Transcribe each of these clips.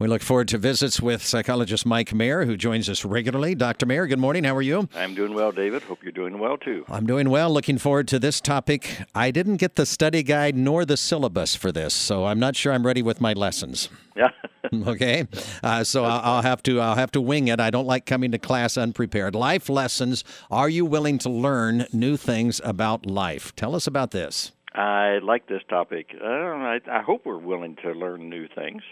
We look forward to visits with psychologist Mike Mayer, who joins us regularly. Dr. Mayer, good morning. How are you? I'm doing well, David. Hope you're doing well too. I'm doing well. Looking forward to this topic. I didn't get the study guide nor the syllabus for this, so I'm not sure I'm ready with my lessons. Yeah. okay. Uh, so I'll, I'll have to I'll have to wing it. I don't like coming to class unprepared. Life lessons. Are you willing to learn new things about life? Tell us about this. I like this topic. Uh, I, I hope we're willing to learn new things.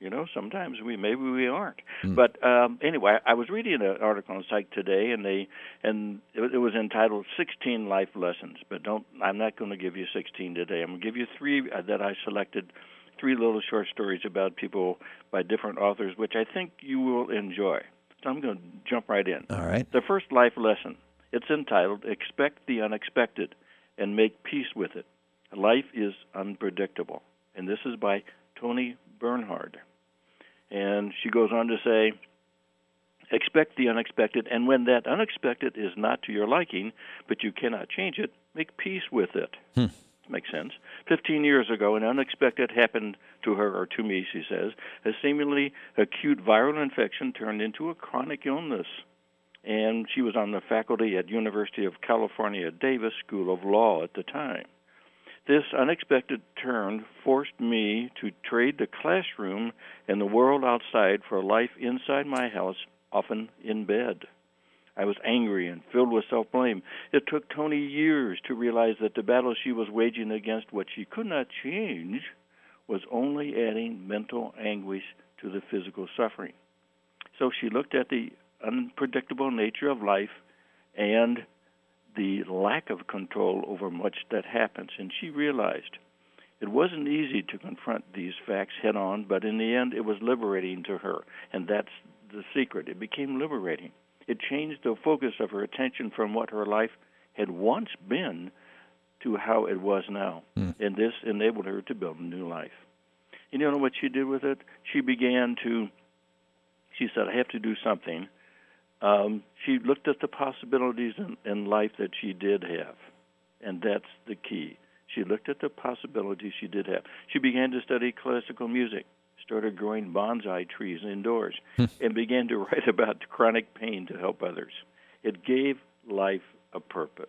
You know, sometimes we maybe we aren't. Mm. But um, anyway, I was reading an article on Psych today, and they and it, it was entitled "16 Life Lessons." But don't I'm not going to give you 16 today. I'm going to give you three uh, that I selected, three little short stories about people by different authors, which I think you will enjoy. So I'm going to jump right in. All right. The first life lesson. It's entitled "Expect the Unexpected and Make Peace with It." Life is unpredictable, and this is by Toni Bernhard. And she goes on to say, expect the unexpected, and when that unexpected is not to your liking, but you cannot change it, make peace with it. Hmm. Makes sense. Fifteen years ago, an unexpected happened to her, or to me, she says. A seemingly acute viral infection turned into a chronic illness. And she was on the faculty at University of California, Davis School of Law at the time. This unexpected turn forced me to trade the classroom and the world outside for a life inside my house, often in bed. I was angry and filled with self blame. It took Toni years to realize that the battle she was waging against what she could not change was only adding mental anguish to the physical suffering. So she looked at the unpredictable nature of life and the lack of control over much that happens. And she realized it wasn't easy to confront these facts head on, but in the end, it was liberating to her. And that's the secret. It became liberating. It changed the focus of her attention from what her life had once been to how it was now. Mm. And this enabled her to build a new life. You know what she did with it? She began to, she said, I have to do something um, she looked at the possibilities in, in life that she did have, and that's the key. She looked at the possibilities she did have. She began to study classical music, started growing bonsai trees indoors, hmm. and began to write about chronic pain to help others. It gave life a purpose.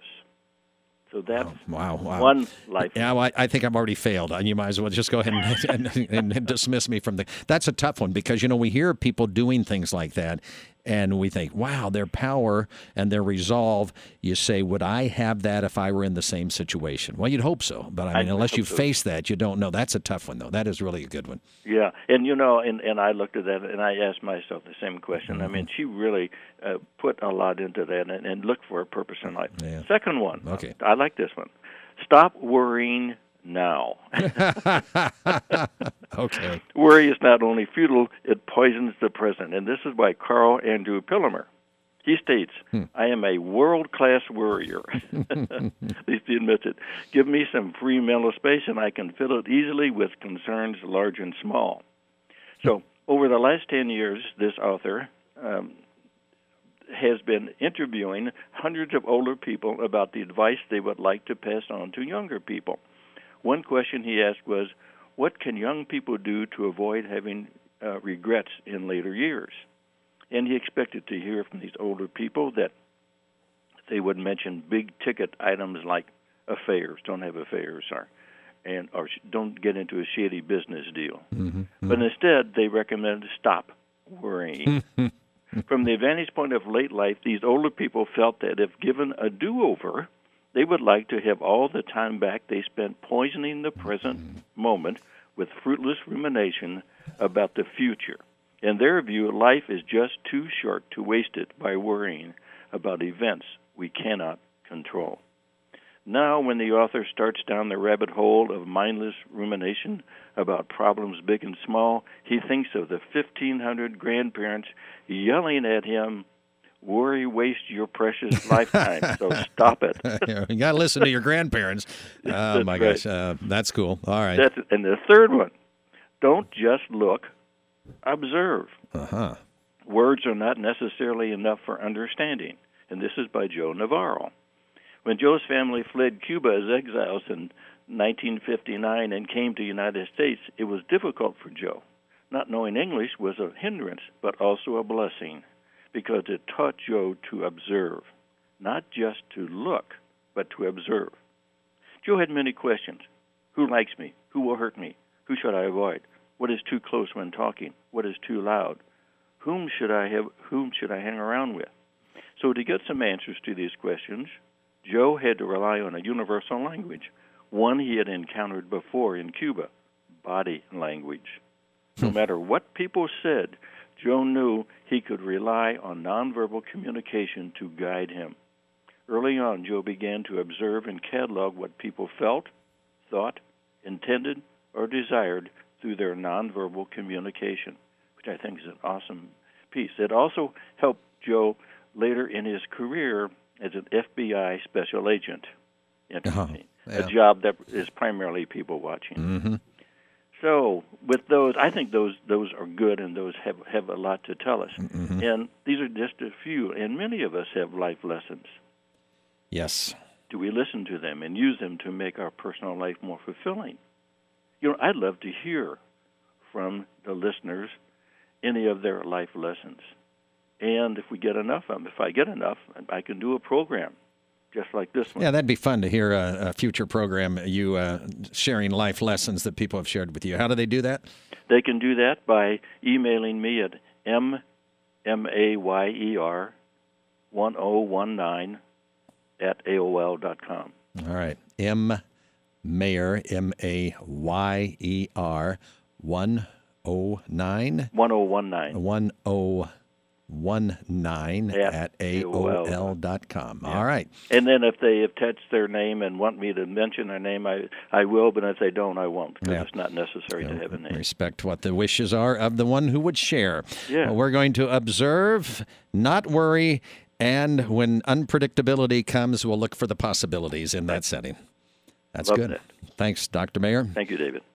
So that's oh, wow, wow. one life. Yeah, well, I, I, think I've already failed. And you might as well just go ahead and, and, and, dismiss me from the. That's a tough one because you know we hear people doing things like that, and we think, wow, their power and their resolve. You say, would I have that if I were in the same situation? Well, you'd hope so, but I mean, I unless you so. face that, you don't know. That's a tough one, though. That is really a good one. Yeah, and you know, and and I looked at that and I asked myself the same question. Mm-hmm. I mean, she really uh, put a lot into that and, and looked for a purpose in life. Yeah. Second one, okay, I like this one. Stop worrying now. okay. Worry is not only futile, it poisons the present. And this is by Karl Andrew Pillemer. He states, hmm. I am a world class worrier. At least he admits it. Give me some free mental space and I can fill it easily with concerns large and small. So, over the last 10 years, this author um, has been interviewing hundreds of older people about the advice they would like to pass on to younger people. One question he asked was, What can young people do to avoid having uh, regrets in later years? And he expected to hear from these older people that they would mention big ticket items like affairs, don't have affairs, or and or don't get into a shady business deal. Mm-hmm. But instead, they recommended stop worrying. From the vantage point of late life, these older people felt that if given a do-over, they would like to have all the time back they spent poisoning the present mm-hmm. moment with fruitless rumination about the future. In their view, life is just too short to waste it by worrying about events we cannot control. Now, when the author starts down the rabbit hole of mindless rumination about problems big and small, he thinks of the 1,500 grandparents yelling at him worry waste your precious lifetime. so stop it. you got to listen to your grandparents. Oh my right. gosh, uh, that's cool. All right. That's, and the third one, don't just look, observe. Uh huh. Words are not necessarily enough for understanding, and this is by Joe Navarro. When Joe's family fled Cuba as exiles in 1959 and came to the United States, it was difficult for Joe not knowing English was a hindrance, but also a blessing, because it taught Joe to observe, not just to look, but to observe. Joe had many questions. Who likes me? Who will hurt me? Who should I avoid? What is too close when talking? What is too loud? Whom should I have whom should I hang around with? So to get some answers to these questions, Joe had to rely on a universal language, one he had encountered before in Cuba, body language. No hmm. matter what people said, Joe knew he could rely on nonverbal communication to guide him. Early on, Joe began to observe and catalog what people felt, thought, intended, or desired through their nonverbal communication, which I think is an awesome piece. It also helped Joe later in his career as an FBI special agent. Interesting. Uh-huh. Yeah. A job that is primarily people watching. Mm-hmm. So with those, I think those those are good, and those have have a lot to tell us. Mm-hmm. And these are just a few, and many of us have life lessons. Yes. Do we listen to them and use them to make our personal life more fulfilling? You know, I'd love to hear from the listeners any of their life lessons. And if we get enough of them, if I get enough, I can do a program just like this one. Yeah, that'd be fun to hear a, a future program, you uh, sharing life lessons that people have shared with you. How do they do that? They can do that by emailing me at m m a y e r one o one nine at aol dot com. All right. M Mayer, M A Y E R, 109. One o one nine. 1019 At AOL. AOL.com. All right. And then if they have touched their name and want me to mention their name, I I will. But if they don't, I won't because Yeah. it's not necessary to have a name. Respect what the wishes are of the one who would share. Yeah. Well, we're going to observe, not worry, and when unpredictability comes, we'll look for the possibilities in that setting. That's Love good. that. Thanks, Dr. Mayer. Thank you, David.